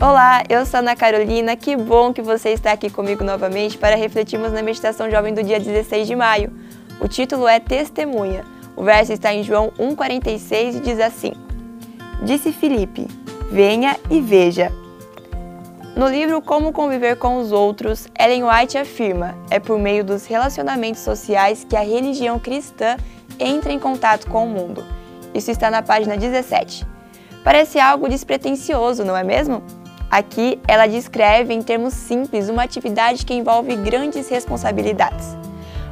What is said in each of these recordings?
Olá, eu sou Ana Carolina, que bom que você está aqui comigo novamente para refletirmos na meditação jovem do dia 16 de maio. O título é Testemunha. O verso está em João 1,46 e diz assim: Disse Filipe: Venha e veja. No livro Como Conviver com os Outros, Ellen White afirma: é por meio dos relacionamentos sociais que a religião cristã entra em contato com o mundo. Isso está na página 17. Parece algo despretensioso, não é mesmo? Aqui, ela descreve em termos simples uma atividade que envolve grandes responsabilidades.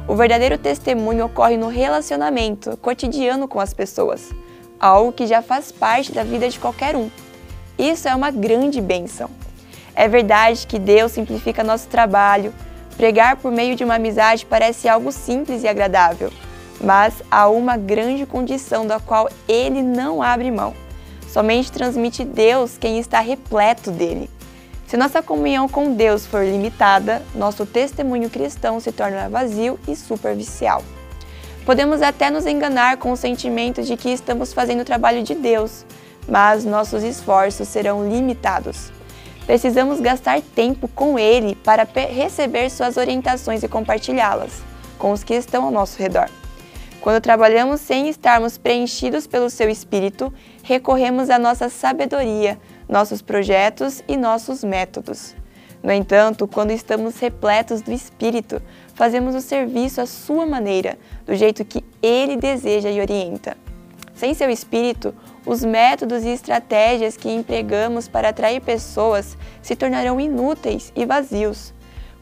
O verdadeiro testemunho ocorre no relacionamento cotidiano com as pessoas, algo que já faz parte da vida de qualquer um. Isso é uma grande bênção. É verdade que Deus simplifica nosso trabalho. Pregar por meio de uma amizade parece algo simples e agradável, mas há uma grande condição da qual ele não abre mão Somente transmite Deus quem está repleto dele. Se nossa comunhão com Deus for limitada, nosso testemunho cristão se torna vazio e superficial. Podemos até nos enganar com o sentimento de que estamos fazendo o trabalho de Deus, mas nossos esforços serão limitados. Precisamos gastar tempo com Ele para receber suas orientações e compartilhá-las com os que estão ao nosso redor. Quando trabalhamos sem estarmos preenchidos pelo seu espírito, recorremos à nossa sabedoria, nossos projetos e nossos métodos. No entanto, quando estamos repletos do espírito, fazemos o serviço à sua maneira, do jeito que ele deseja e orienta. Sem seu espírito, os métodos e estratégias que empregamos para atrair pessoas se tornarão inúteis e vazios.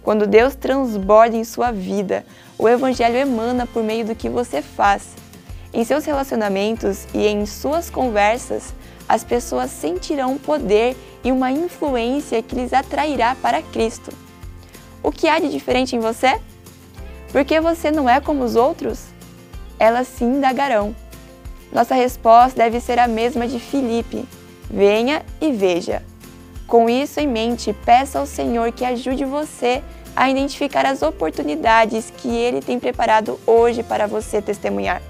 Quando Deus transborda em sua vida, o Evangelho emana por meio do que você faz. Em seus relacionamentos e em suas conversas, as pessoas sentirão um poder e uma influência que lhes atrairá para Cristo. O que há de diferente em você? Porque você não é como os outros? Elas se indagarão. Nossa resposta deve ser a mesma de Filipe: venha e veja. Com isso em mente, peça ao Senhor que ajude você a identificar as oportunidades que Ele tem preparado hoje para você testemunhar.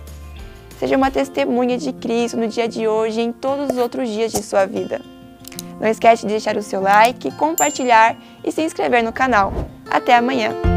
Seja uma testemunha de Cristo no dia de hoje e em todos os outros dias de sua vida. Não esquece de deixar o seu like, compartilhar e se inscrever no canal. Até amanhã!